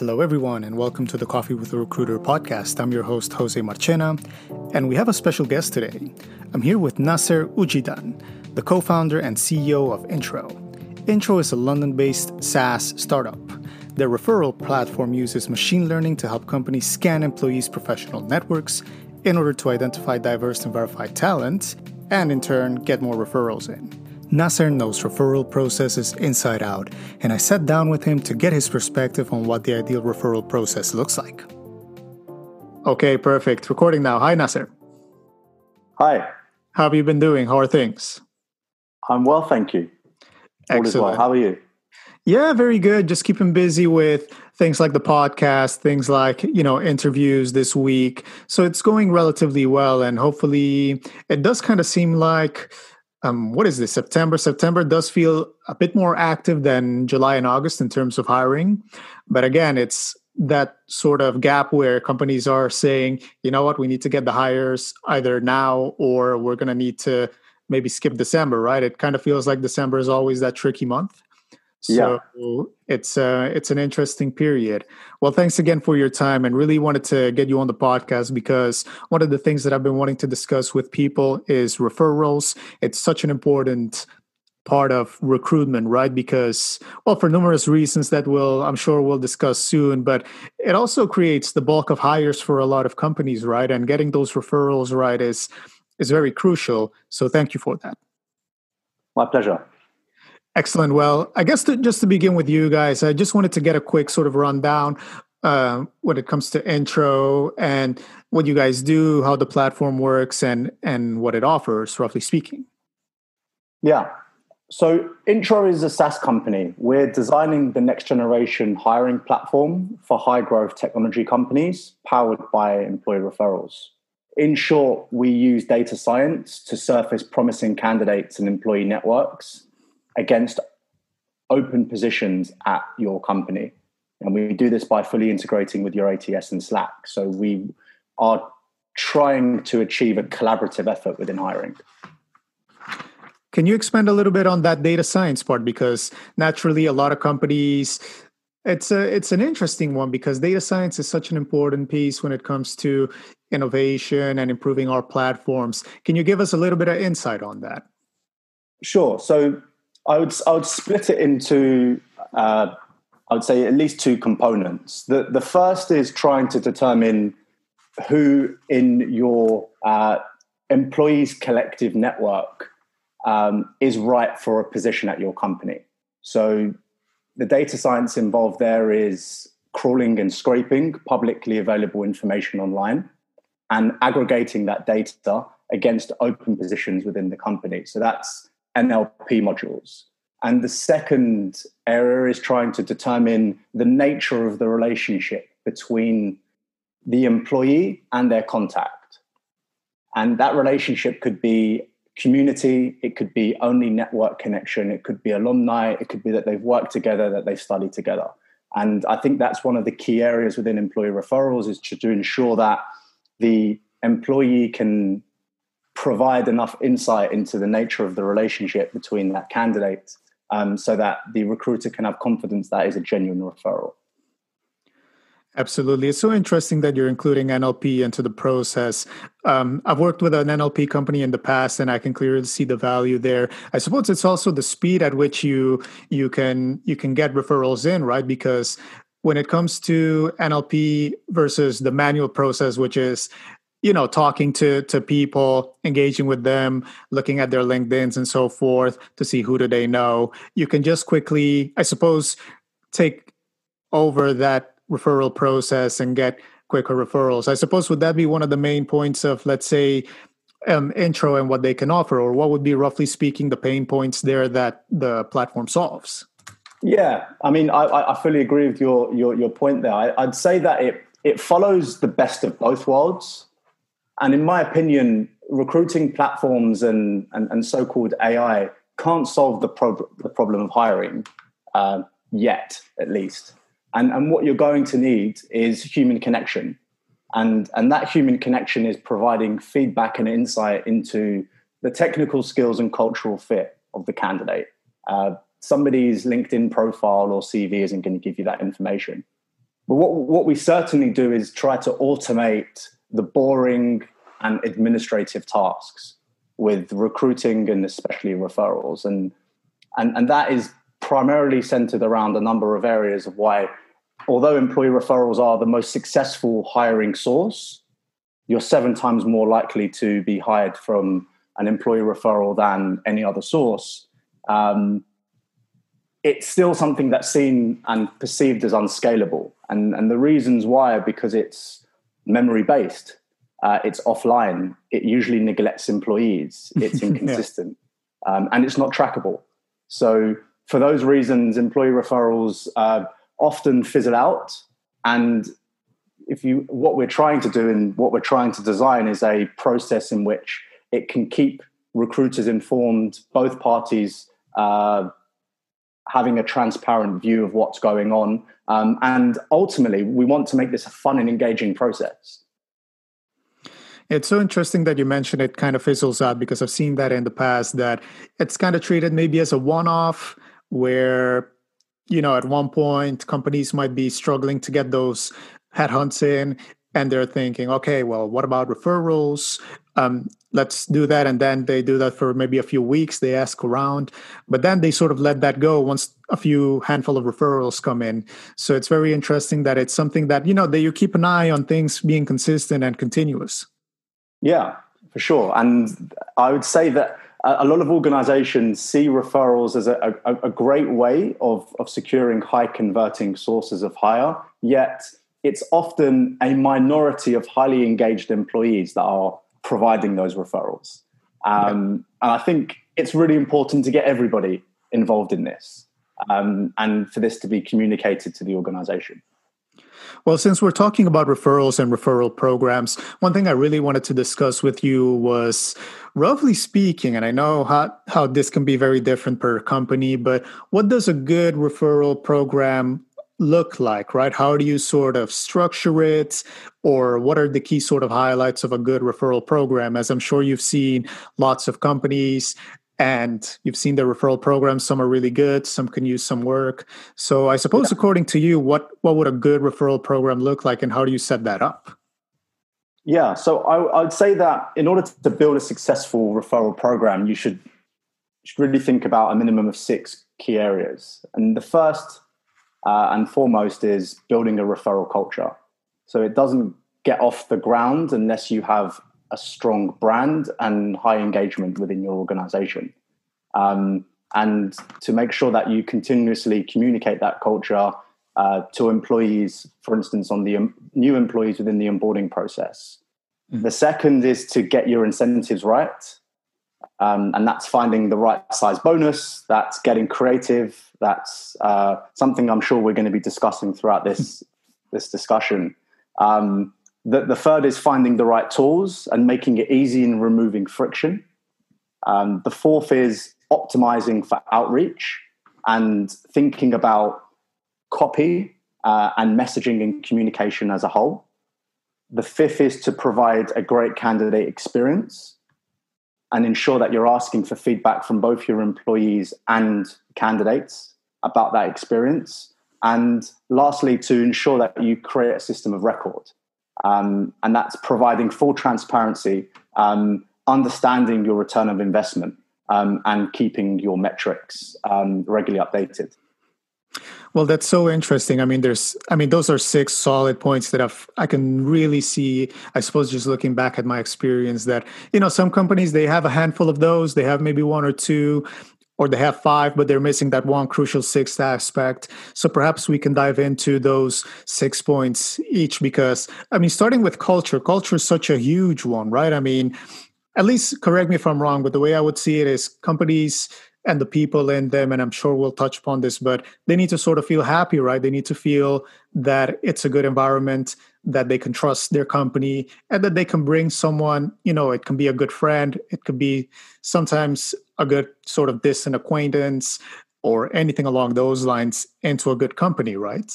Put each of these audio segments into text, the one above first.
Hello, everyone, and welcome to the Coffee with a Recruiter podcast. I'm your host, Jose Marchena, and we have a special guest today. I'm here with Nasser Oudjidane, the co founder and CEO of Intrro. Intrro is a London based SaaS startup. Their referral platform uses machine learning to help companies scan employees' professional networks in order to identify diverse and verified talent, and in turn, get more referrals in. Nasser knows referral processes inside out, and I sat down with him to get his perspective on what the ideal referral process looks like. Okay, perfect. Recording now. Hi, Nasser. Hi. How have you been doing? How are things? I'm well, thank you. Excellent. Well. How are you? Yeah, very good. Just keeping busy with things like the podcast, things like, you know, interviews this week. So it's going relatively well. And hopefully it does kind of seem like um, what is this september? September does feel a bit more active than july and august in terms of hiring. But again it's that sort of gap where companies are saying you know what? We need to get the hires either now or we're going to need to maybe skip december right? It kind of feels like december is always that tricky month so yeah. it's uh, it's an interesting period. Well, thanks again for your time, and really wanted to get you on the podcast because one of the things that I've been wanting to discuss with people is referrals. It's such an important part of recruitment, right? Because well, for numerous reasons that we'll I'm sure we'll discuss soon, but it also creates the bulk of hires for a lot of companies, right? And getting those referrals right is is very crucial. So thank you for that. My pleasure. Excellent. Well, I guess to, just to begin with you guys, I just wanted to get a quick sort of rundown uh, when it comes to Intrro and what you guys do, how the platform works, and and what it offers, roughly speaking. Yeah. So Intrro is a SaaS company. We're designing the next generation hiring platform for high growth technology companies powered by employee referrals. In short, we use data science to surface promising candidates and employee networks against open positions at your company. And we do this by fully integrating with your ATS and Slack. So we are trying to achieve a collaborative effort within hiring. Can you expand a little bit on that data science part? Because naturally, a lot of companies, it's a it's an interesting one because data science is such an important piece when it comes to innovation and improving our platforms. Can you give us a little bit of insight on that? Sure. So I would I would split it into uh, I would say at least two components. The the first is trying to determine who in your uh, employees collective network um, is right for a position at your company. So the data science involved there is crawling and scraping publicly available information online and aggregating that data against open positions within the company. So that's NLP modules. And the second area is trying to determine the nature of the relationship between the employee and their contact. And that relationship could be community, it could be only network connection, it could be alumni, it could be that they've worked together, that they've studied together. And I think that's one of the key areas within employee referrals is to, to ensure that the employee can provide enough insight into the nature of the relationship between that candidate um, so that the recruiter can have confidence that is a genuine referral. Absolutely. It's so interesting that you're including NLP into the process. Um, I've worked with an NLP company in the past and I can clearly see the value there. I suppose it's also the speed at which you you can you can get referrals in, right? Because when it comes to NLP versus the manual process, which is you know talking to to people engaging with them looking at their linkedins and so forth to see who do they know. You can just quickly i suppose take over that referral process and get quicker referrals. I suppose would that be one of the main points of let's say um, Intrro and what they can offer? Or what would be roughly speaking the pain points there that the platform solves? Yeah i mean i, I fully agree with your your, your point there. I, i'd say that it it follows the best of both worlds and in my opinion, recruiting platforms and, and, and so called AI can't solve the, prob- the problem of hiring uh, yet, at least. And, and what you're going to need is human connection. And, and that human connection is providing feedback and insight into the technical skills and cultural fit of the candidate. Uh, somebody's LinkedIn profile or CV isn't going to give you that information. but what, what we certainly do is try to automate the boring and administrative tasks with recruiting and especially referrals. And, and, and that is primarily centered around a number of areas of why, although employee referrals are the most successful hiring source, you're seven times more likely to be hired from an employee referral than any other source. Um, it's still something that's seen and perceived as unscalable. And, and the reasons why are because it's memory based, uh, it's offline, it usually neglects employees, it's inconsistent, yeah. um, and it's not trackable. So, for those reasons, employee referrals uh, often fizzle out. And if you, what we're trying to do and what we're trying to design is a process in which it can keep recruiters informed, both parties uh, having a transparent view of what's going on. Um, and ultimately, we want to make this a fun and engaging process. It's so interesting that you mentioned it kind of fizzles out because I've seen that in the past that it's kind of treated maybe as a one off where, you know, at one point companies might be struggling to get those headhunts in and they're thinking, okay, well, what about referrals? Um, let's do that. And then they do that for maybe a few weeks. They ask around, but then they sort of let that go once a few handful of referrals come in. So it's very interesting that it's something that, you know, that you keep an eye on things being consistent and continuous. Yeah, for sure. And I would say that a lot of organizations see referrals as a, a, a great way of, of securing high converting sources of hire, yet it's often a minority of highly engaged employees that are providing those referrals. Um, and I think it's really important to get everybody involved in this um, and for this to be communicated to the organization. Well, since we're talking about referrals and referral programs, one thing I really wanted to discuss with you was roughly speaking, and I know how, how this can be very different per company, but what does a good referral program look like, right? How do you sort of structure it? Or what are the key sort of highlights of a good referral program? As I'm sure you've seen lots of companies and you've seen the referral programs some are really good some can use some work. So i suppose yeah. according to you what what would a good referral program look like and how do you set that up? Yeah so i would say that in order to build a successful referral program you should, should really think about a minimum of six key areas. And the first uh, and foremost is building a referral culture. So it doesn't get off the ground unless you have a strong brand and high engagement within your organization. Um, and to make sure that you continuously communicate that culture uh, to employees, for instance, on the um, new employees within the onboarding process. Mm-hmm. The second is to get your incentives right. Um, and that's finding the right size bonus, that's getting creative, that's uh, something I'm sure we're going to be discussing throughout this, this discussion. Um, the, the third is finding the right tools and making it easy and removing friction. Um, the fourth is optimizing for outreach and thinking about copy uh, and messaging and communication as a whole. The fifth is to provide a great candidate experience and ensure that you're asking for feedback from both your employees and candidates about that experience. And lastly, to ensure that you create a system of record um, and that's providing full transparency, um, understanding your return of investment, um, and keeping your metrics um, regularly updated. Well, that's so interesting. I mean, there's, I mean, those are six solid points that I've, I can really see. I suppose just looking back at my experience, that you know, some companies they have a handful of those, they have maybe one or two, or they have five, but they're missing that one crucial sixth aspect. So perhaps we can dive into those six points each because, I mean, starting with culture, culture is such a huge one, right? I mean, at least correct me if I'm wrong, but the way I would see it is companies and the people in them, and I'm sure we'll touch upon this, but they need to sort of feel happy, right? They need to feel that it's a good environment, that they can trust their company, and that they can bring someone, you know, it can be a good friend, it could be sometimes a good sort of distant acquaintance or anything along those lines into a good company, right?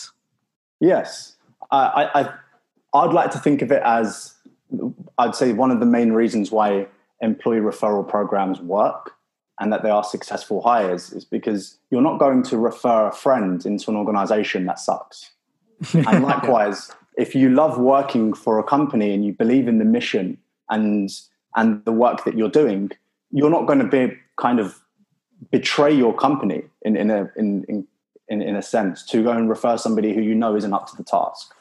Yes. I, I, I'd like to think of it as, I'd say, one of the main reasons why employee referral programs work and that they are successful hires is because you're not going to refer a friend into an organization that sucks. and likewise, if you love working for a company and you believe in the mission and and the work that you're doing, you're not going to be kind of betray your company in, in a in, in in, in a sense to go and refer somebody who you know isn't up to the task.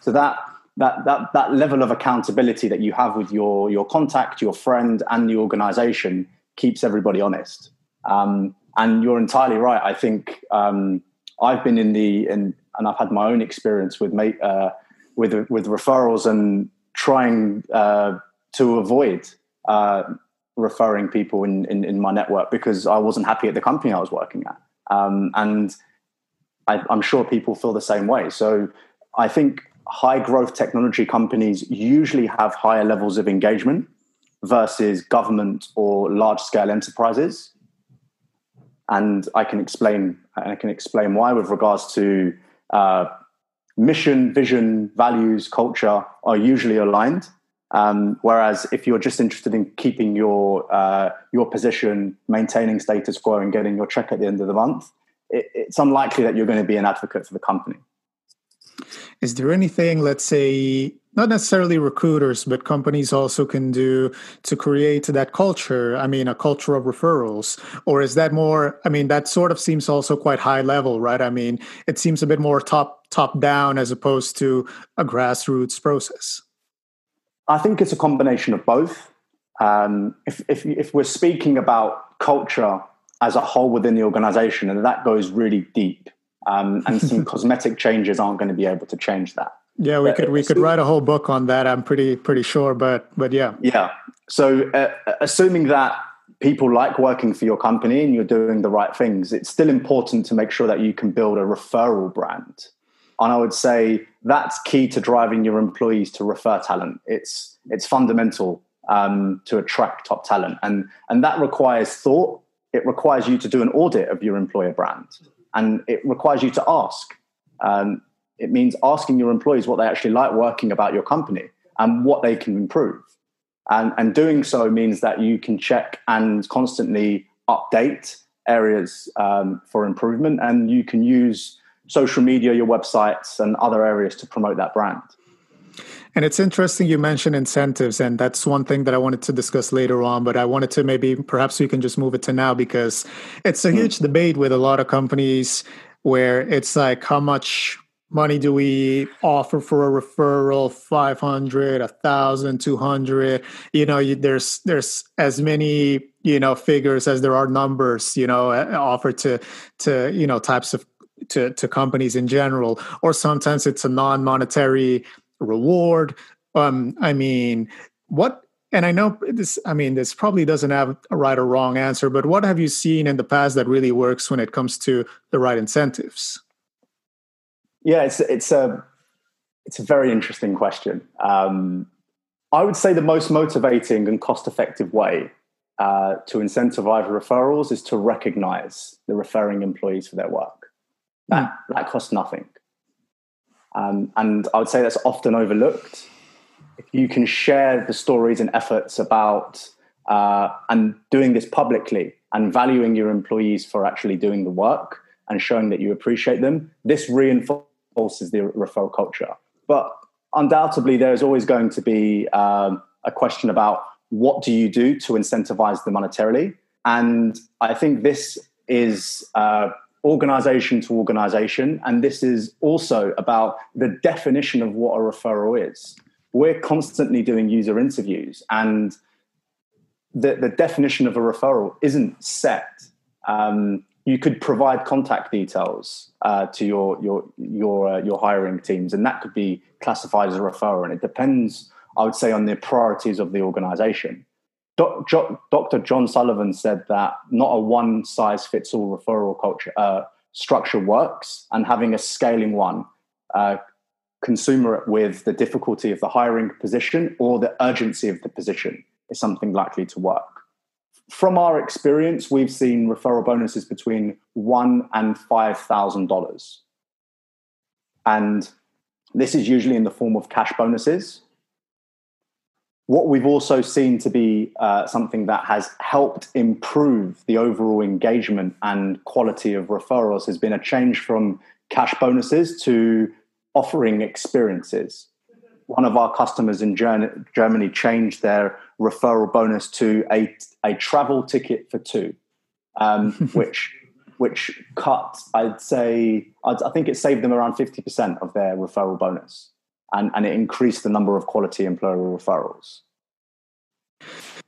So that that that that level of accountability that you have with your your contact, your friend, and the organization keeps everybody honest. Um, and you're entirely right. I think um, I've been in the in, and I've had my own experience with uh, with with referrals and trying uh, to avoid uh, referring people in, in, in my network because I wasn't happy at the company I was working at, um, and I, I'm sure people feel the same way. So I think high growth technology companies usually have higher levels of engagement versus government or large scale enterprises and I can explain I can explain why with regards to uh, mission, vision, values, culture are usually aligned. Um, whereas if you're just interested in keeping your uh, your position, maintaining status quo, and getting your check at the end of the month, it, it's unlikely that you're going to be an advocate for the company. Is there anything, let's say, not necessarily recruiters, but companies also can do to create that culture? I mean, a culture of referrals, or is that more? I mean, that sort of seems also quite high level, right? I mean, it seems a bit more top top down as opposed to a grassroots process. I think it's a combination of both. Um, if, if if we're speaking about culture as a whole within the organization, and that goes really deep, um, and some cosmetic changes aren't going to be able to change that. Yeah, we could we could write a whole book on that. I'm pretty pretty sure, but but yeah, yeah. So uh, assuming that people like working for your company and you're doing the right things, it's still important to make sure that you can build a referral brand. And I would say that's key to driving your employees to refer talent. It's it's fundamental um, to attract top talent, and and that requires thought. It requires you to do an audit of your employer brand and it requires you to ask. Um, it means asking your employees what they actually like working about your company and what they can improve. And, and doing so means that you can check and constantly update areas um, for improvement, and you can use social media, your websites, and other areas to promote that brand. And it's interesting you mentioned incentives, and that's one thing that I wanted to discuss later on. But I wanted to maybe perhaps we can just move it to now because it's a hmm. huge debate with a lot of companies where it's like how much money do we offer for a referral 500 1000 200 you know there's there's as many you know figures as there are numbers you know offered to to you know types of to to companies in general or sometimes it's a non-monetary reward. Um i mean what and i know this i mean this probably doesn't have a right or wrong answer but what have you seen in the past that really works when it comes to the right incentives? Yeah it's it's a it's a very interesting question. Um i would say the most motivating and cost effective way uh, to incentivize referrals is to recognize the referring employees for their work that that costs nothing um, and I would say that's often overlooked. If you can share the stories and efforts about uh, and doing this publicly and valuing your employees for actually doing the work and showing that you appreciate them, this reinforces the referral culture. But undoubtedly, there's always going to be um, a question about what do you do to incentivize them monetarily. And I think this is uh, organization to organization. And this is also about the definition of what a referral is. We're constantly doing user interviews, and the, the definition of a referral isn't set. Um, you could provide contact details uh, to your your your uh, your hiring teams, and that could be classified as a referral. And it depends, I would say, on the priorities of the organization. Dr. John Sullivan said that not a one size fits all referral culture uh, structure works, and having a scaling one, uh, consumer with the difficulty of the hiring position or the urgency of the position is something likely to work. From our experience, we've seen referral bonuses between one and five thousand dollars, and this is usually in the form of cash bonuses what we've also seen to be uh, something that has helped improve the overall engagement and quality of referrals has been a change from cash bonuses to offering experiences. One of our customers in Germany changed their referral bonus to a, a travel ticket for two, um, which which cut, I'd say, I'd, I think it saved them around 50% of their referral bonus. And, and it increased the number of quality employer referrals.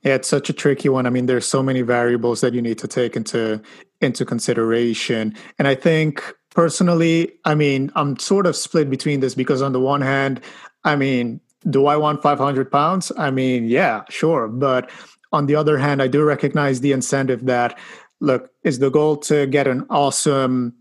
Yeah, it's such a tricky one. I mean, there's so many variables that you need to take into into consideration. And I think personally, I mean, I'm sort of split between this because on the one hand, I mean, do I want 500 pounds? I mean, yeah, sure. But on the other hand, I do recognize the incentive that look, is the goal to get an awesome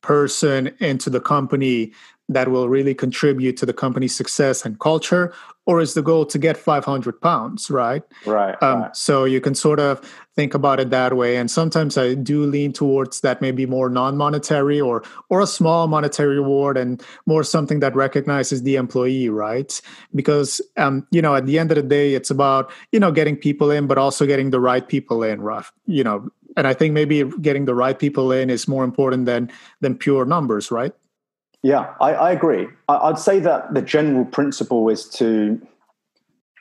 person into the company that will really contribute to the company's success and culture or is the goal to get 500 pounds right? Right, um, right, so you can sort of think about it that way and sometimes i do lean towards that maybe more non-monetary or or a small monetary reward and more something that recognizes the employee right? Because um, you know at the end of the day it's about you know getting people in but also getting the right people in rough you know and i think maybe getting the right people in is more important than than pure numbers right yeah, I, I agree. I, would say that the general principle is to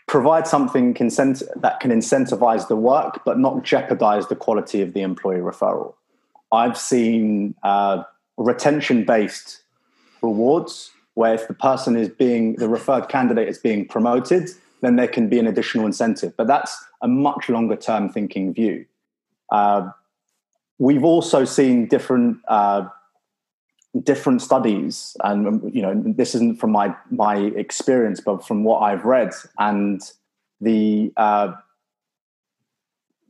provide something that can incentivize the work, but not jeopardize the quality of the employee referral. I've seen uh, retention based rewards where if the person is being, the referred candidate is being promoted, then there can be an additional incentive. But that's a much longer term thinking view. Uh, we've also seen different uh, different studies, and um, you know, this isn't from my my experience, but from what I've read, and the uh,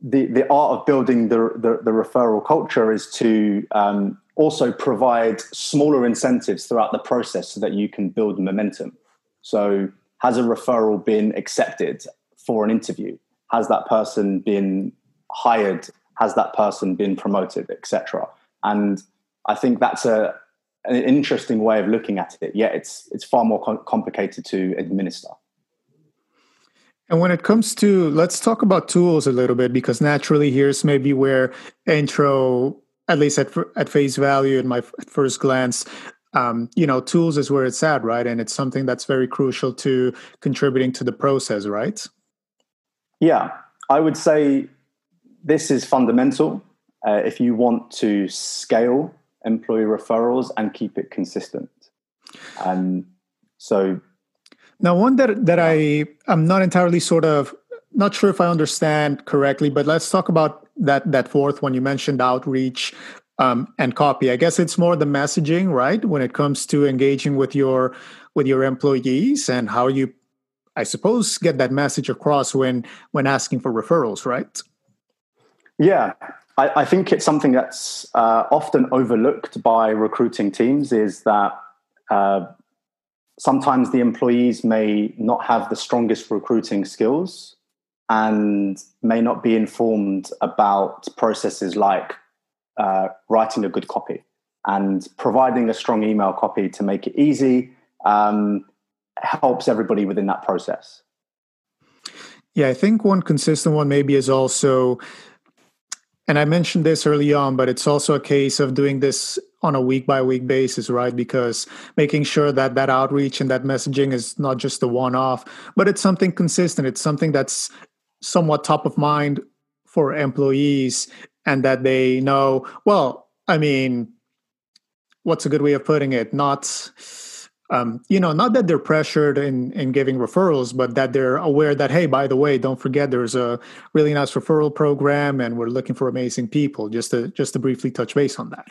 the the art of building the, the, the referral culture is to um, also provide smaller incentives throughout the process so that you can build momentum. So, has a referral been accepted for an interview? Has that person been hired? Has that person been promoted, etc.? And I think that's a an interesting way of looking at it. Yet it's it's far more com- complicated to administer. And when it comes to, let's talk about tools a little bit because naturally here's maybe where Intrro, at least at at face value, in my first glance, um, you know, tools is where it's at, right? And it's something that's very crucial to contributing to the process, right? Yeah, I would say this is fundamental uh, if you want to scale employee referrals and keep it consistent. And so now one that that I I'm not entirely sort of not sure if I understand correctly, but let's talk about that that fourth one you mentioned outreach um, and copy. I guess it's more the messaging, right? When it comes to engaging with your with your employees and how you I suppose get that message across when when asking for referrals, right? Yeah, I, I think it's something that's uh, often overlooked by recruiting teams is that uh, sometimes the employees may not have the strongest recruiting skills and may not be informed about processes like uh, writing a good copy and providing a strong email copy to make it easy um, helps everybody within that process. Yeah, I think one consistent one maybe is also and I mentioned this early on, but it's also a case of doing this on a week by week basis, right? Because making sure that that outreach and that messaging is not just a one off, but it's something consistent. It's something that's somewhat top of mind for employees and that they know, well, I mean, what's a good way of putting it? Not um, you know, not that they're pressured in in giving referrals, but that they're aware that hey, by the way, don't forget there's a really nice referral program, and we're looking for amazing people. Just to just to briefly touch base on that.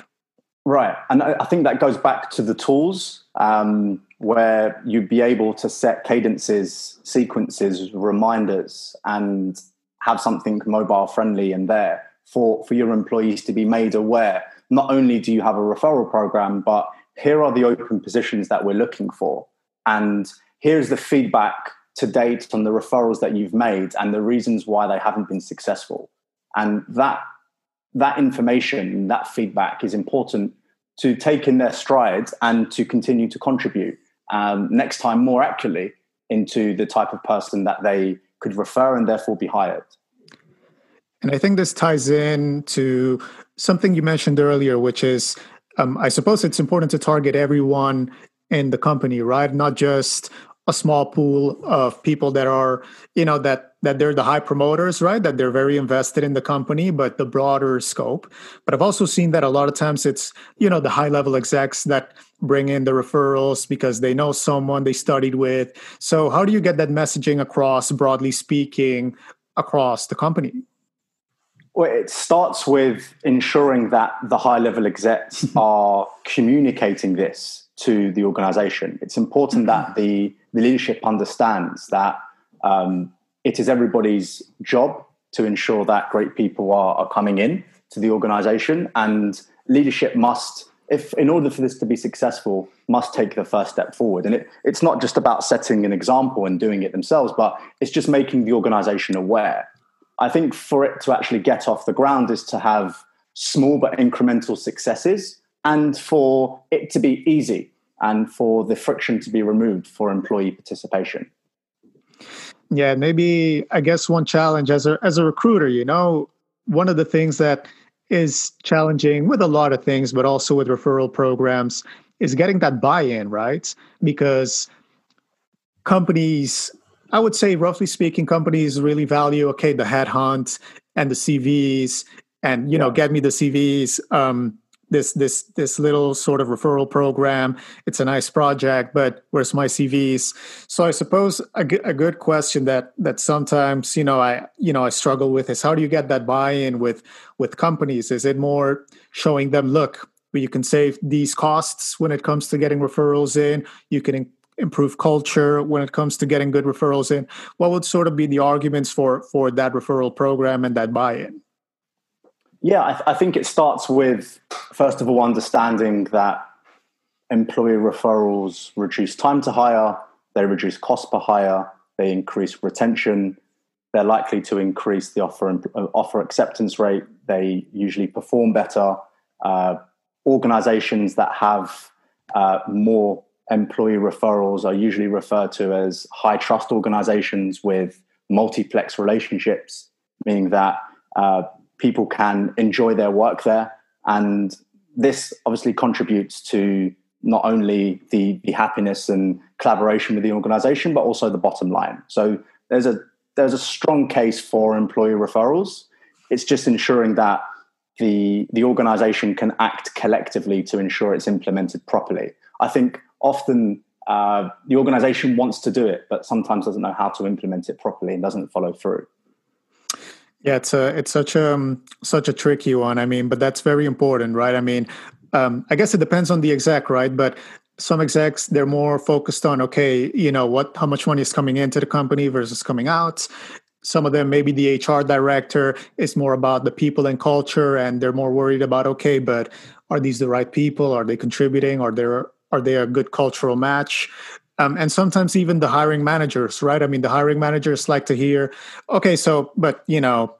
Right, and I think that goes back to the tools um, where you'd be able to set cadences, sequences, reminders, and have something mobile friendly in there for for your employees to be made aware. Not only do you have a referral program, but here are the open positions that we're looking for. And here's the feedback to date on the referrals that you've made and the reasons why they haven't been successful. And that that information, that feedback is important to take in their strides and to continue to contribute um, next time more accurately into the type of person that they could refer and therefore be hired. And I think this ties in to something you mentioned earlier, which is um, I suppose it's important to target everyone in the company, right? Not just a small pool of people that are you know that that they're the high promoters right? That they're very invested in the company but the broader scope. But i've also seen that a lot of times it's you know the high level execs that bring in the referrals because they know someone they studied with. So how do you get that messaging across broadly speaking across the company well, it starts with ensuring that the high level execs are communicating this to the organization. It's important that mm-hmm. the, the leadership understands that um, it is everybody's job to ensure that great people are, are coming in to the organization and leadership must if in order for this to be successful must take the first step forward and it, it's not just about setting an example and doing it themselves but it's just making the organization aware i think for it to actually get off the ground is to have small but incremental successes and for it to be easy and for the friction to be removed for employee participation. Yeah, maybe I guess one challenge as a as a recruiter, you know, one of the things that is challenging with a lot of things, but also with referral programs, is getting that buy-in, right? Because companies, I would say roughly speaking, companies really value okay the headhunt and the CVs, and you know, get me the CVs. Um, this this this little sort of referral program. It's a nice project but where's my cvs so i suppose a, g- a good question that that sometimes you know i you know i struggle with is how do you get that buy-in with with companies? Is it more showing them look you can save these costs when it comes to getting referrals in. You can improve culture when it comes to getting good referrals in what would sort of be the arguments for for that referral program and that buy-in yeah, I, th- I think it starts with, first of all, understanding that employee referrals reduce time to hire, they reduce cost per hire, they increase retention, they're likely to increase the offer uh, offer acceptance rate. They usually perform better. Uh, organizations that have uh, more employee referrals are usually referred to as high trust organizations with multiplex relationships, meaning that uh, people can enjoy their work there. And this obviously contributes to not only the, the happiness and collaboration with the organization, but also the bottom line. So there's a there's a strong case for employee referrals. It's just ensuring that the the organization can act collectively to ensure it's implemented properly. I think often uh, the organization wants to do it, but sometimes doesn't know how to implement it properly and doesn't follow through. Yeah, it's a it's such a um, such a tricky one. I mean, but that's very important, right? I mean, um, I guess it depends on the exec, right? But some execs they're more focused on okay, you know, what how much money is coming into the company versus coming out. Some of them, maybe the HR director, is more about the people and culture, and they're more worried about okay, but are these the right people? Are they contributing? Are they are they a good cultural match? Um, and sometimes even the hiring managers, right? I mean, the hiring managers like to hear, okay, so, but you know,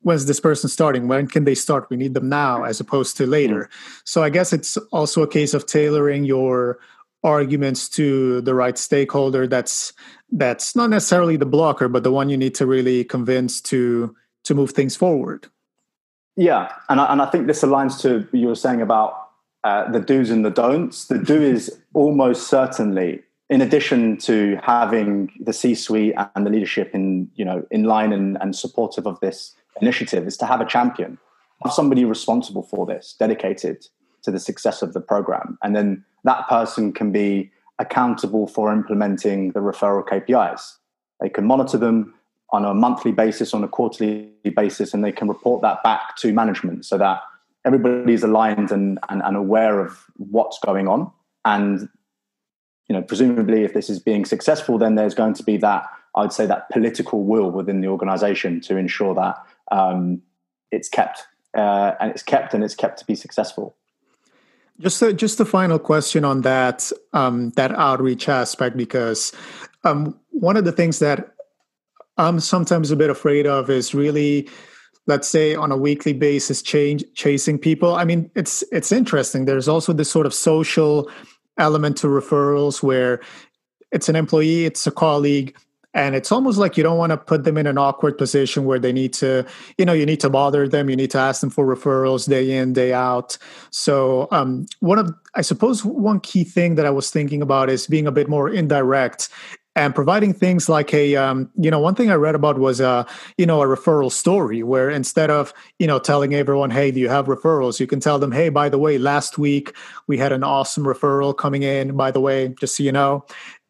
when's this person starting? When can they start? We need them now as opposed to later. Mm-hmm. So I guess it's also a case of tailoring your arguments to the right stakeholder that's that's not necessarily the blocker but the one you need to really convince to to move things forward yeah and I, and I think this aligns to what you were saying about uh, the do's and the don'ts the do is almost certainly in addition to having the C-suite and the leadership in you know in line and, and supportive of this initiative, is to have a champion, have somebody responsible for this, dedicated to the success of the program, and then that person can be accountable for implementing the referral KPIs. They can monitor them on a monthly basis, on a quarterly basis, and they can report that back to management so that everybody's aligned and, and, and aware of what's going on and you know, presumably if this is being successful, then there's going to be that, I would say, that political will within the organization to ensure that um, it's kept uh, and it's kept and it's kept to be successful. Just a, just a final question on that um, that outreach aspect, because um, one of the things that I'm sometimes a bit afraid of is really, let's say, on a weekly basis, change chasing people. I mean, it's it's interesting. There's also this sort of social element to referrals where it's an employee, it's a colleague, and it's almost like you don't want to put them in an awkward position where they need to you know you need to bother them you need to ask them for referrals day in day out so um, one of i suppose one key thing that i was thinking about is being a bit more indirect and providing things like a um, you know one thing i read about was a you know a referral story where instead of you know telling everyone hey do you have referrals? you can tell them hey by the way last week we had an awesome referral coming in by the way just so you know.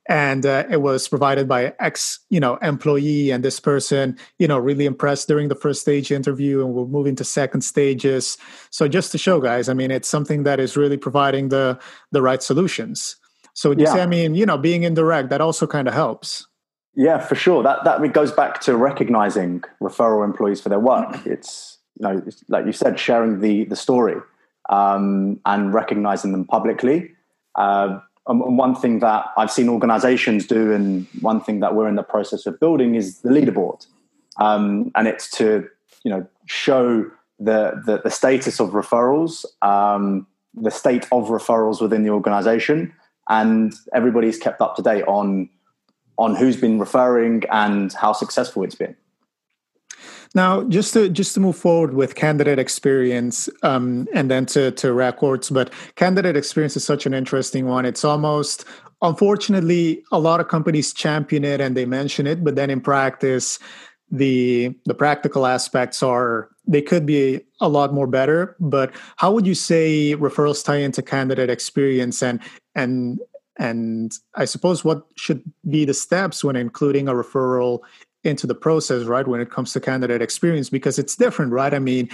And uh, it was provided by ex you know employee and this person you know really impressed during the first stage interview and we're moving to second stages. So just to show guys i mean it's something that is really providing the the right solutions so would you yeah. say, I mean, you know, being indirect, that also kind of helps. Yeah, for sure. That that goes back to recognizing referral employees for their work. It's you know, it's, like you said, sharing the the story um, and recognizing them publicly. Uh, and one thing that I've seen organizations do, and one thing that we're in the process of building, is the leaderboard, um, and it's to you know show the the, the status of referrals, um, the state of referrals within the organization, and everybody's kept up to date on on who's been referring and how successful it's been. Now, just to just to move forward with candidate experience, um, and then to to records, but candidate experience is such an interesting one. It's almost unfortunately a lot of companies champion it and they mention it, but then in practice, the the practical aspects are they could be a lot more better but how would you say referrals tie into candidate experience and and and i suppose what should be the steps when including a referral into the process right when it comes to candidate experience because it's different right i mean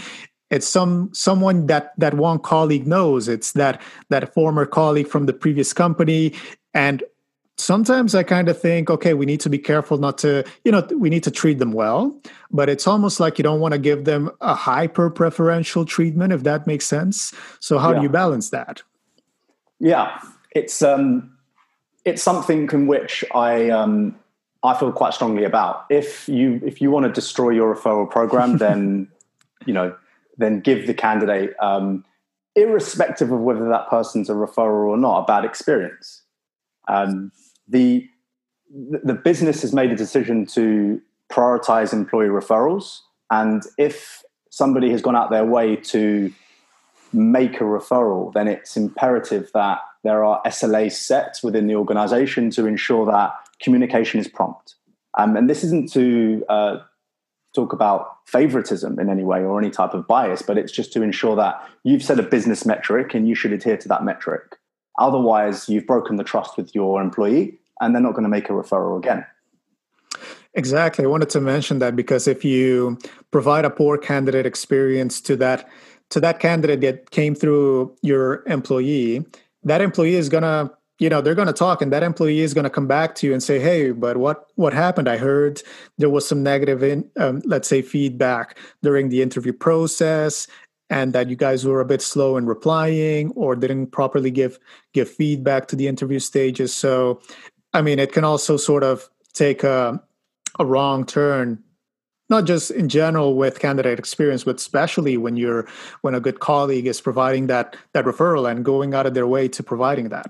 it's some someone that that one colleague knows it's that that former colleague from the previous company and sometimes I kind of think, okay, we need to be careful not to, you know, we need to treat them well, but it's almost like you don't want to give them a hyper preferential treatment, if that makes sense. So how yeah. do you balance that? Yeah, it's um, it's something in which I um, I feel quite strongly about. If you if you want to destroy your referral program, then you know, then give the candidate, um, irrespective of whether that person's a referral or not, a bad experience. Um, the the business has made a decision to prioritize employee referrals and if somebody has gone out their way to make a referral then it's imperative that there are SLAs set within the organization to ensure that communication is prompt um, and this isn't to uh, talk about favoritism in any way or any type of bias but it's just to ensure that you've set a business metric and you should adhere to that metric otherwise you've broken the trust with your employee and they're not going to make a referral again. Exactly. I wanted to mention that because if you provide a poor candidate experience to that to that candidate that came through your employee, that employee is to you know they're going to talk and that employee is going to come back to you and say hey but what what happened? I heard there was some negative in um, let's say feedback during the interview process and that you guys were a bit slow in replying or didn't properly give give feedback to the interview stages. So I mean, it can also sort of take a, a wrong turn not just in general with candidate experience but especially when you're when a good colleague is providing that that referral and going out of their way to providing that.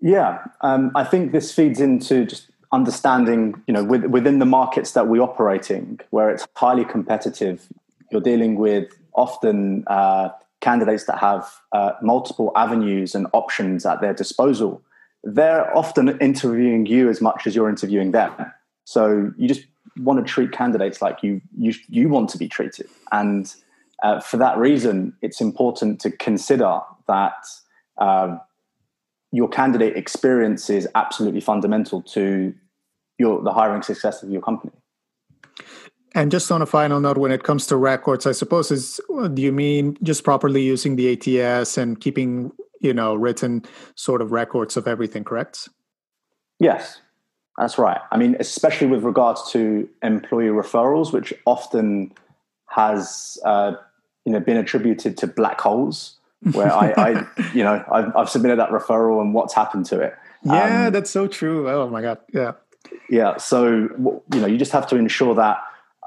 Yeah um, i think this feeds into just understanding you know with, within the markets that we operating where it's highly competitive. You're dealing with often uh, candidates that have uh, multiple avenues and options at their disposal. They're often interviewing you as much as you're interviewing them. So you just want to treat candidates like you you you want to be treated, and uh, for that reason, it's important to consider that uh, your candidate experience is absolutely fundamental to your the hiring success of your company. And just on a final note, when it comes to records, I suppose is do you mean just properly using the ATS and keeping you know written sort of records of everything correct? Yes that's right. I mean especially with regards to employee referrals which often has uh, you know been attributed to black holes where I, I you know I've, I've, submitted that referral and what's happened to it. Yeah um, that's so true. Oh my god. Yeah. Yeah so you know you just have to ensure that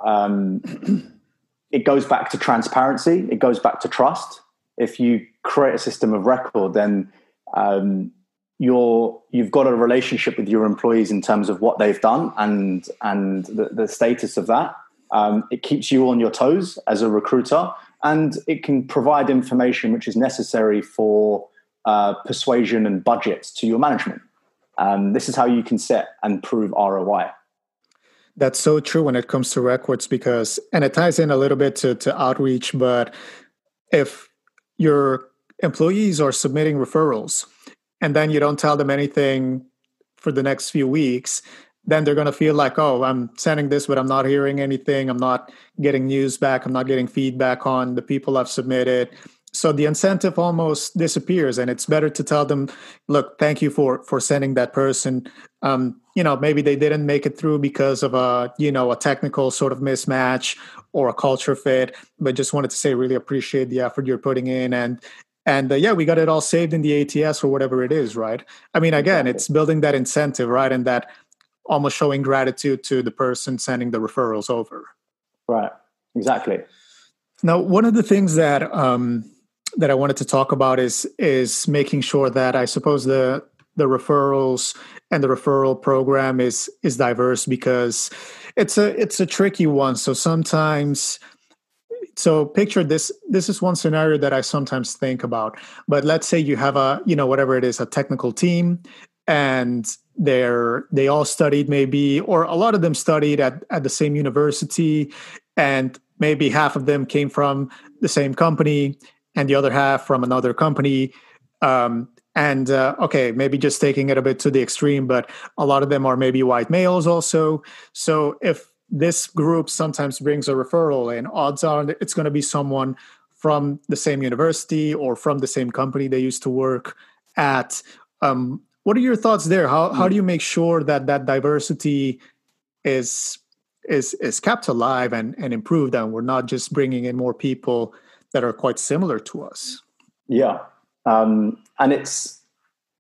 um, it goes back to transparency. It goes back to trust. If you create a system of record, then um, you're you've got a relationship with your employees in terms of what they've done and and the, the status of that. Um, it keeps you on your toes as a recruiter, and it can provide information which is necessary for uh, persuasion and budgets to your management. Um, this is how you can set and prove ROI. That's so true when it comes to records because, and it ties in a little bit to, to outreach, but if your employees are submitting referrals and then you don't tell them anything for the next few weeks, then they're going to feel like, oh, I'm sending this, but I'm not hearing anything. I'm not getting news back. I'm not getting feedback on the people I've submitted. So the incentive almost disappears, and it's better to tell them, look, thank you for for sending that person. Um, you know, maybe they didn't make it through because of a you know a technical sort of mismatch or a culture fit, but just wanted to say really appreciate the effort you're putting in and and uh, yeah we got it all saved in the ats or whatever it is right? I mean again it's building that incentive right? And that almost showing gratitude to the person sending the referrals over. Right. Exactly. Now one of the things that um, that i wanted to talk about is is making sure that i suppose the the referrals and the referral program is is diverse because it's a it's a tricky one. So sometimes so picture this this is one scenario that i sometimes think about but let's say you have a you know whatever it is a technical team and they're they all studied maybe or a lot of them studied at, at the same university and maybe half of them came from the same company and the other half from another company. Um, and uh, okay maybe just taking it a bit to the extreme but a lot of them are maybe white males also. So if this group sometimes brings a referral, and odds are it's going to be someone from the same university or from the same company they used to work at. Um, what are your thoughts there? How how do you make sure that that diversity is is is kept alive and and improved, and we're not just bringing in more people that are quite similar to us? Yeah, um, and it's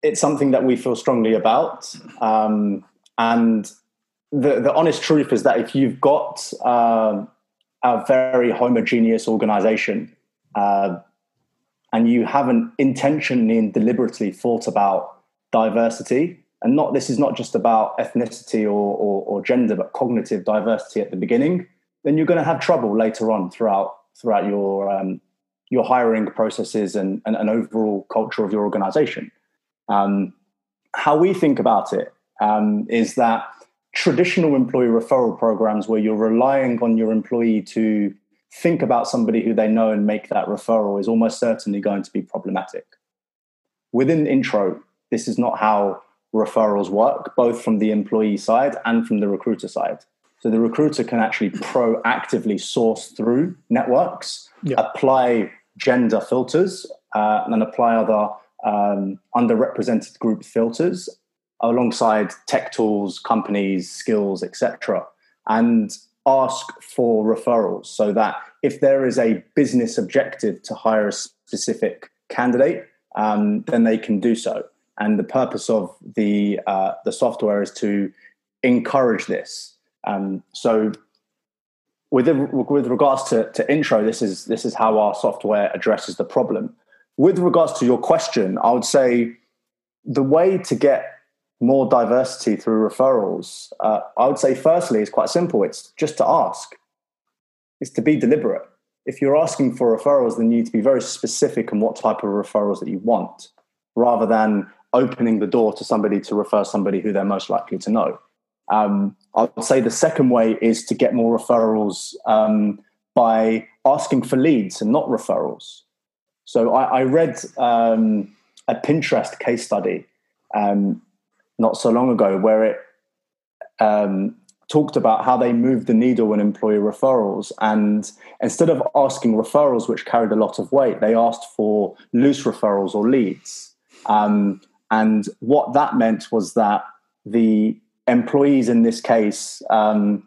it's something that we feel strongly about, um, and the, the honest truth is that if you've got um, a very homogeneous organization uh, and you haven't intentionally and deliberately thought about diversity, and not this is not just about ethnicity or, or, or gender, but cognitive diversity at the beginning, then you're going to have trouble later on throughout throughout your um, your hiring processes and, and, and, overall culture of your organization. Um, how we think about it um, is that traditional employee referral programs where you're relying on your employee to think about somebody who they know and make that referral is almost certainly going to be problematic. Within Intrro, this is not how referrals work, both from the employee side and from the recruiter side. So the recruiter can actually proactively source through networks, yeah. apply gender filters, uh, and apply other um, underrepresented group filters alongside tech tools, companies, skills, etc., and ask for referrals so that if there is a business objective to hire a specific candidate, um, then they can do so. And the purpose of the uh, the software is to encourage this. Um, so, with with regards to, to Intrro, this is this is how our software addresses the problem. With regards to your question, I would say the way to get more diversity through referrals, uh, I would say, firstly, it's quite simple. It's just to ask, it's to be deliberate. If you're asking for referrals, then you need to be very specific on what type of referrals that you want, rather than opening the door to somebody to refer somebody who they're most likely to know. Um, I would say the second way is to get more referrals um, by asking for leads and not referrals. So I, I read um, a Pinterest case study um, not so long ago where it um, talked about how they moved the needle in employee referrals. And instead of asking referrals, which carried a lot of weight, they asked for loose referrals or leads. Um, and what that meant was that the employees in this case um,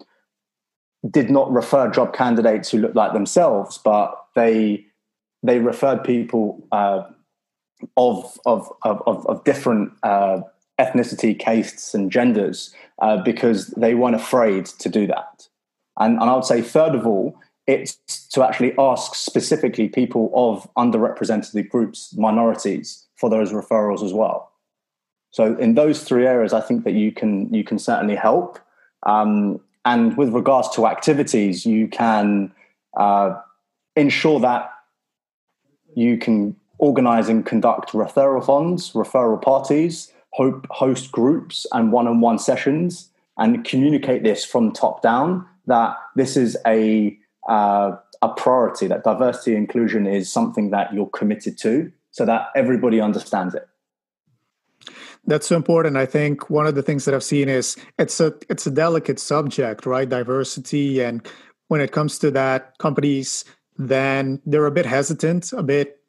did not refer job candidates who looked like themselves, but they they referred people uh, of, of, of, of, different uh, ethnicity, castes, and genders uh, because they weren't afraid to do that. And, and I would say, third of all, it's to actually ask specifically people of underrepresented groups, minorities, for those referrals as well. So in those three areas, I think that you can you can certainly help. Um, and with regards to activities, you can uh, ensure that you can organize and conduct referral funds, referral parties, host groups and one-on-one sessions, and communicate this from top down that this is a uh, a priority. That diversity inclusion is something that you're committed to, so that everybody understands it. That's so important. I think one of the things that I've seen is it's a it's a delicate subject, right? Diversity, and when it comes to that, companies then they're a bit hesitant, a bit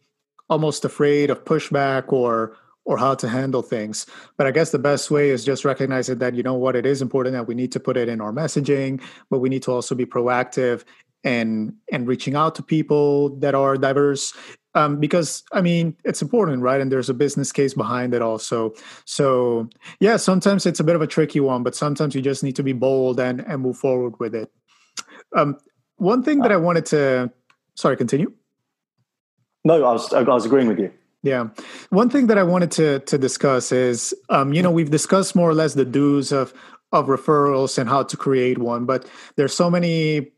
almost afraid of pushback or or how to handle things. But I guess the best way is just recognizing that you know what it is important that we need to put it in our messaging, but we need to also be proactive and and reaching out to people that are diverse um, because I mean it's important, right? And there's a business case behind it also. So yeah, sometimes it's a bit of a tricky one, but sometimes you just need to be bold and and move forward with it. Um, one thing that I wanted to, sorry, continue. No, I was I was agreeing with you. Yeah, one thing that I wanted to to discuss is, um, you know, we've discussed more or less the do's of of referrals and how to create one, but there's so many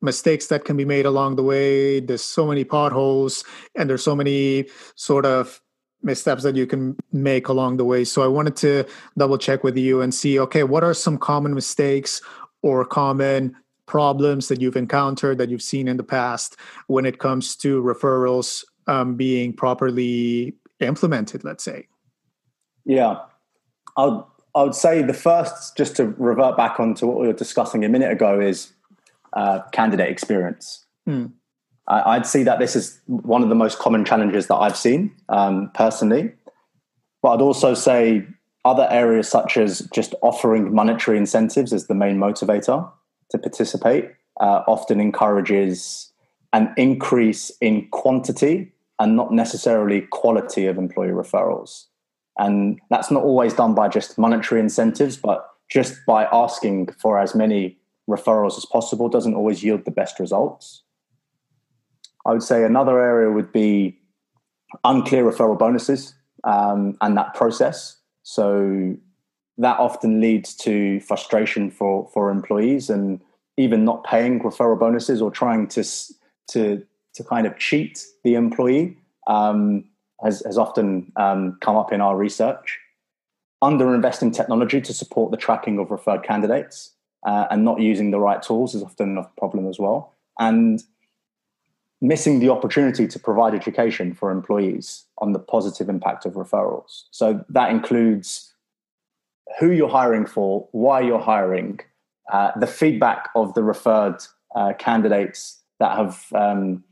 mistakes that can be made along the way. There's so many potholes, and there's so many sort of missteps that you can make along the way. So I wanted to double check with you and see, okay, what are some common mistakes or common problems that you've encountered that you've seen in the past when it comes to referrals um, being properly implemented? Let's say. Yeah, I I would say the first, just to revert back onto what we were discussing a minute ago, is uh, candidate experience. Mm. I, would see that this is one of the most common challenges that I've seen um, personally. But I'd also say other areas such as just offering monetary incentives as the main motivator to participate uh, often encourages an increase in quantity and not necessarily quality of employee referrals. And that's not always done by just monetary incentives, but just by asking for as many referrals as possible doesn't always yield the best results. I would say another area would be unclear referral bonuses um, and that process. So that often leads to frustration for for employees and even not paying referral bonuses or trying to to to kind of cheat the employee um, has, has often um, come up in our research. Underinvest in technology to support the tracking of referred candidates uh, and not using the right tools is often a problem as well. And missing the opportunity to provide education for employees on the positive impact of referrals. So that includes who you're hiring for, why you're hiring, uh, the feedback of the referred uh, candidates that have um,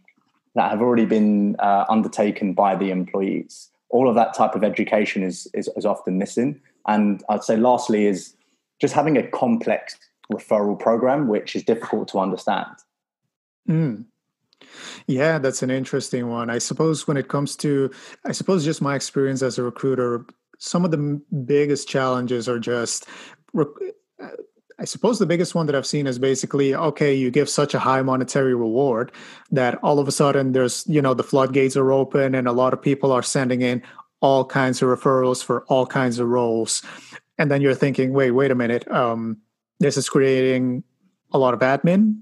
that have already been uh, undertaken by the employees. All of that type of education is, is, is often missing. And I'd say, lastly, is just having a complex referral program, which is difficult to understand. Mm. Yeah, that's an interesting one. I suppose when it comes to, I suppose just my experience as a recruiter, some of the biggest challenges are just, uh, I suppose the biggest one that I've seen is basically, okay, you give such a high monetary reward that all of a sudden there's, you know, the floodgates are open and a lot of people are sending in all kinds of referrals for all kinds of roles. And then you're thinking, wait, wait a minute. Um, this is creating a lot of admin.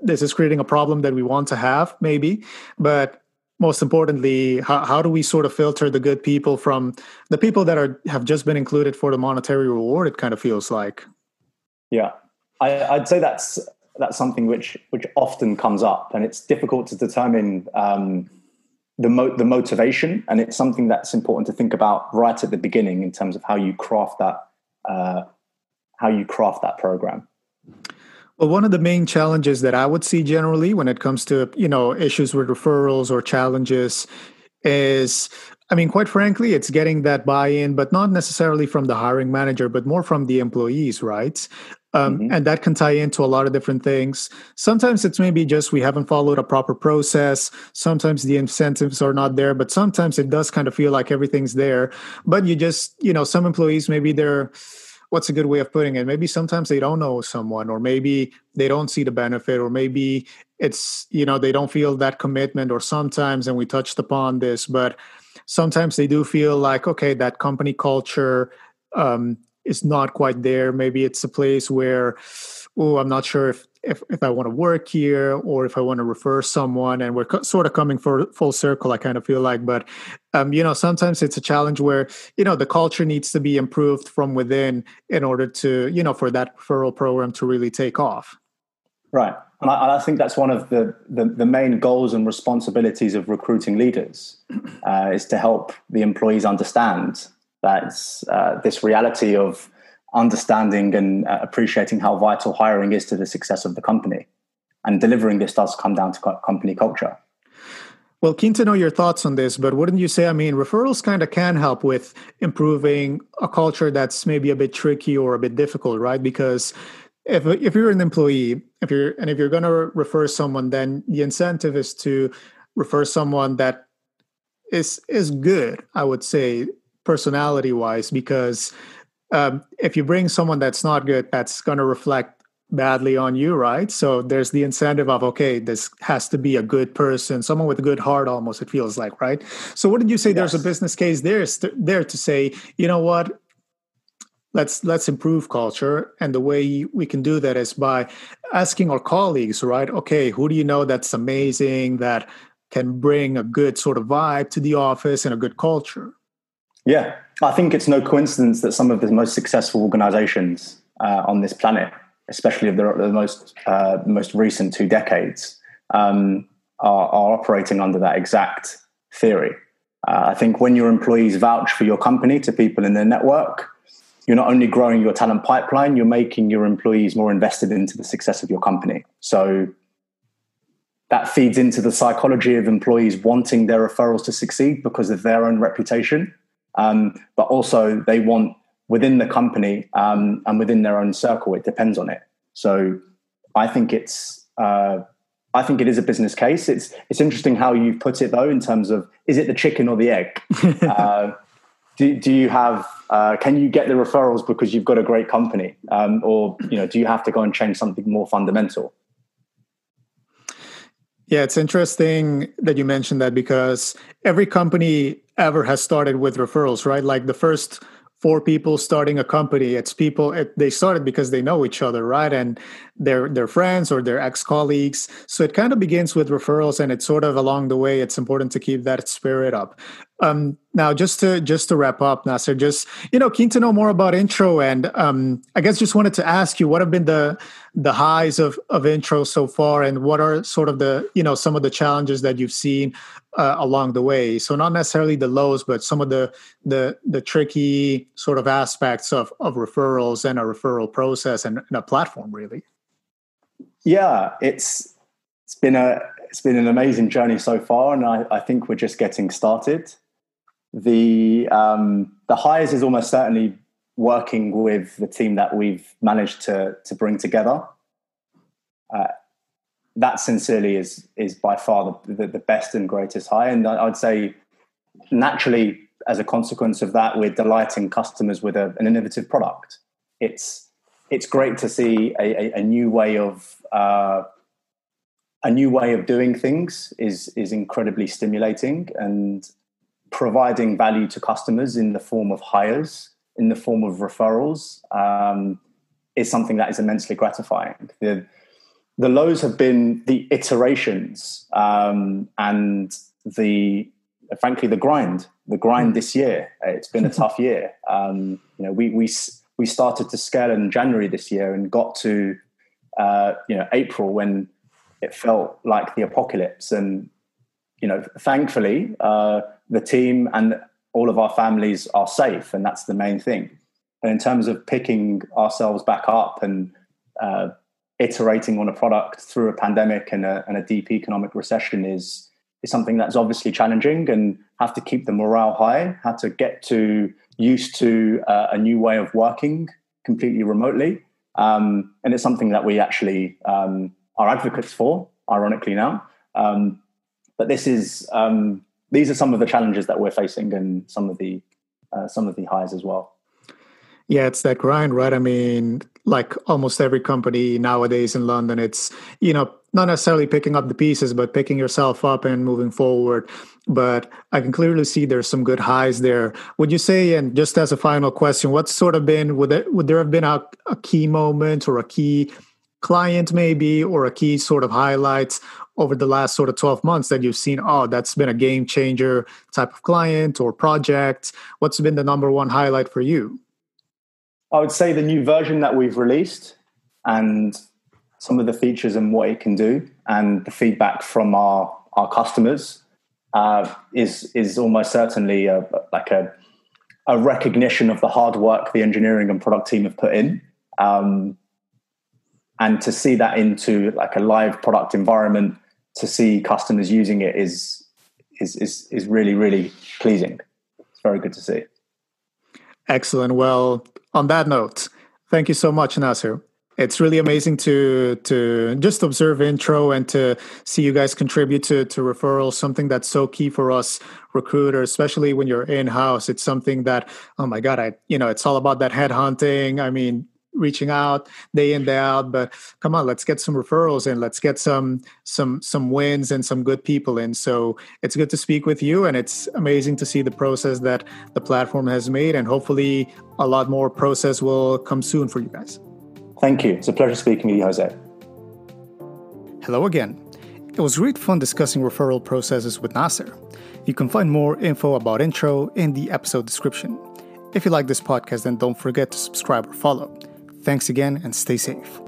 This is creating a problem that we want to have, maybe. But most importantly, how, how do we sort of filter the good people from the people that are have just been included for the monetary reward? It kind of feels like. Yeah, I, I'd say that's that's something which which often comes up, and it's difficult to determine um, the mo- the motivation, and it's something that's important to think about right at the beginning in terms of how you craft that uh, how you craft that program? Well, one of the main challenges that I would see generally when it comes to you know issues with referrals or challenges is I mean, quite frankly, it's getting that buy in, but not necessarily from the hiring manager, but more from the employees, right? Um, mm-hmm. And that can tie into a lot of different things. Sometimes it's maybe just we haven't followed a proper process. Sometimes the incentives are not there, but sometimes it does kind of feel like everything's there. But you just, you know, some employees, maybe they're, what's a good way of putting it maybe sometimes they don't know someone or maybe they don't see the benefit or maybe it's you know they don't feel that commitment or sometimes and we touched upon this but sometimes they do feel like okay that company culture um, is not quite there maybe it's a place where oh i'm not sure if if, if I want to work here or if I want to refer someone, and we're co- sort of coming for full circle, I kind of feel like. But um, you know, sometimes it's a challenge where you know the culture needs to be improved from within in order to you know for that referral program to really take off. Right, and I, I think that's one of the, the, the main goals and responsibilities of recruiting leaders uh, is to help the employees understand that uh, this reality of understanding and uh, appreciating how vital hiring is to the success of the company. And delivering this does come down to co- company culture. Well, keen to know your thoughts on this, but wouldn't you say, I mean, referrals kind of can help with improving a culture that's maybe a bit tricky or a bit difficult, right? Because if if you're an employee, if you're and if you're going to refer someone, then the incentive is to refer someone that is is good, I would say, personality wise, because um, if you bring someone that's not good, that's going to reflect badly on you, right? So there's the incentive of, okay, this has to be a good person, someone with a good heart almost, it feels like, right? So wouldn't you say yes. there's a business case there, there to say, you know what, let's let's improve culture and the way we can do that is by asking our colleagues right okay who do you know that's amazing that can bring a good sort of vibe to the office and a good culture yeah, I think it's no coincidence that some of the most successful organizations uh, on this planet, especially of the, the most uh, most recent two decades, um, are, are, operating under that exact theory. Uh, I think when your employees vouch for your company to people in their network, you're not only growing your talent pipeline, you're making your employees more invested into the success of your company. So that feeds into the psychology of employees wanting their referrals to succeed because of their own reputation um, but also they want within the company um, and within their own circle. It depends on it. So I think it's uh, I think it is a business case. It's it's interesting how you've put it though in terms of is it the chicken or the egg? uh, do, do you have uh, can you get the referrals because you've got a great company, um, or you know do you have to go and change something more fundamental? Yeah, it's interesting that you mentioned that because every company ever has started with referrals, right? Like the first four people starting a company, it's people it, they started because they know each other, right? And they're they're friends or they're ex-colleagues. So it kind of begins with referrals and it's sort of along the way it's important to keep that spirit up. Um, now just to just to wrap up, Nasser, just you know, keen to know more about Intrro and um, I guess just wanted to ask you what have been the the highs of of Intrro so far? And what are sort of the you know some of the challenges that you've seen uh, along the way? So not necessarily the lows but some of the the the tricky sort of aspects of of referrals and a referral process and, and a platform really. Yeah it's it's been a it's been an amazing journey so far and i, I think we're just getting started the um the highs is almost certainly working with the team that we've managed to to bring together. Uh, that sincerely is is by far the, the, the, best and greatest high, and I'd say naturally as a consequence of that, we're delighting customers with a, an innovative product. It's it's great to see a, a, a new way of uh, a new way of doing things is is incredibly stimulating and providing value to customers in the form of hires in the form of referrals um, is something that is immensely gratifying. The, the lows have been the iterations um, and the frankly the grind. The grind this year. It's been a tough year. Um, you know, we we we started to scale in January this year and got to uh, you know April when it felt like the apocalypse. And you know, thankfully, uh, the team and all of our families are safe, and that's the main thing. And in terms of picking ourselves back up and uh, iterating on a product through a pandemic and a, and a deep economic recession is is something that's obviously challenging and have to keep the morale high. Have to get to used to uh, a new way of working completely remotely, um, and it's something that we actually um, are advocates for. Ironically, now, um, but this is um, these are some of the challenges that we're facing and some of the uh, some of the highs as well. Yeah, it's that grind, right? I mean, like almost every company nowadays in London, it's, you know, not necessarily picking up the pieces, but picking yourself up and moving forward. But I can clearly see there's some good highs there. Would you say, and just as a final question, what's sort of been, would there, would there have been a, a key moment or a key client maybe, or a key sort of highlights over the last sort of 12 months that you've seen, oh, that's been a game changer type of client or project? What's been the number one highlight for you? I would say the new version that we've released and some of the features and what it can do, and the feedback from our our customers uh, is is almost certainly a, like a a recognition of the hard work the engineering and product team have put in, um, and to see that into like a live product environment, to see customers using it is is is is really really pleasing. It's very good to see. Excellent. Well, on that note, thank you so much, Nasser. It's really amazing to to just observe Intrro and to see you guys contribute to to referrals. Something that's so key for us recruiters, especially when you're in house. It's something that oh my god, I you know it's all about that head hunting. I mean, reaching out day in day out but come on let's get some referrals and let's get some some some wins and some good people in. So it's good to speak with you and it's amazing to see the process that the platform has made and hopefully a lot more process will come soon for you guys. Thank you. It's a pleasure speaking with you jose. Hello again. It was great fun discussing referral processes with nasser. You can find more info about Intrro in the episode description. If you like this podcast then don't forget to subscribe or follow Thanks again and stay safe.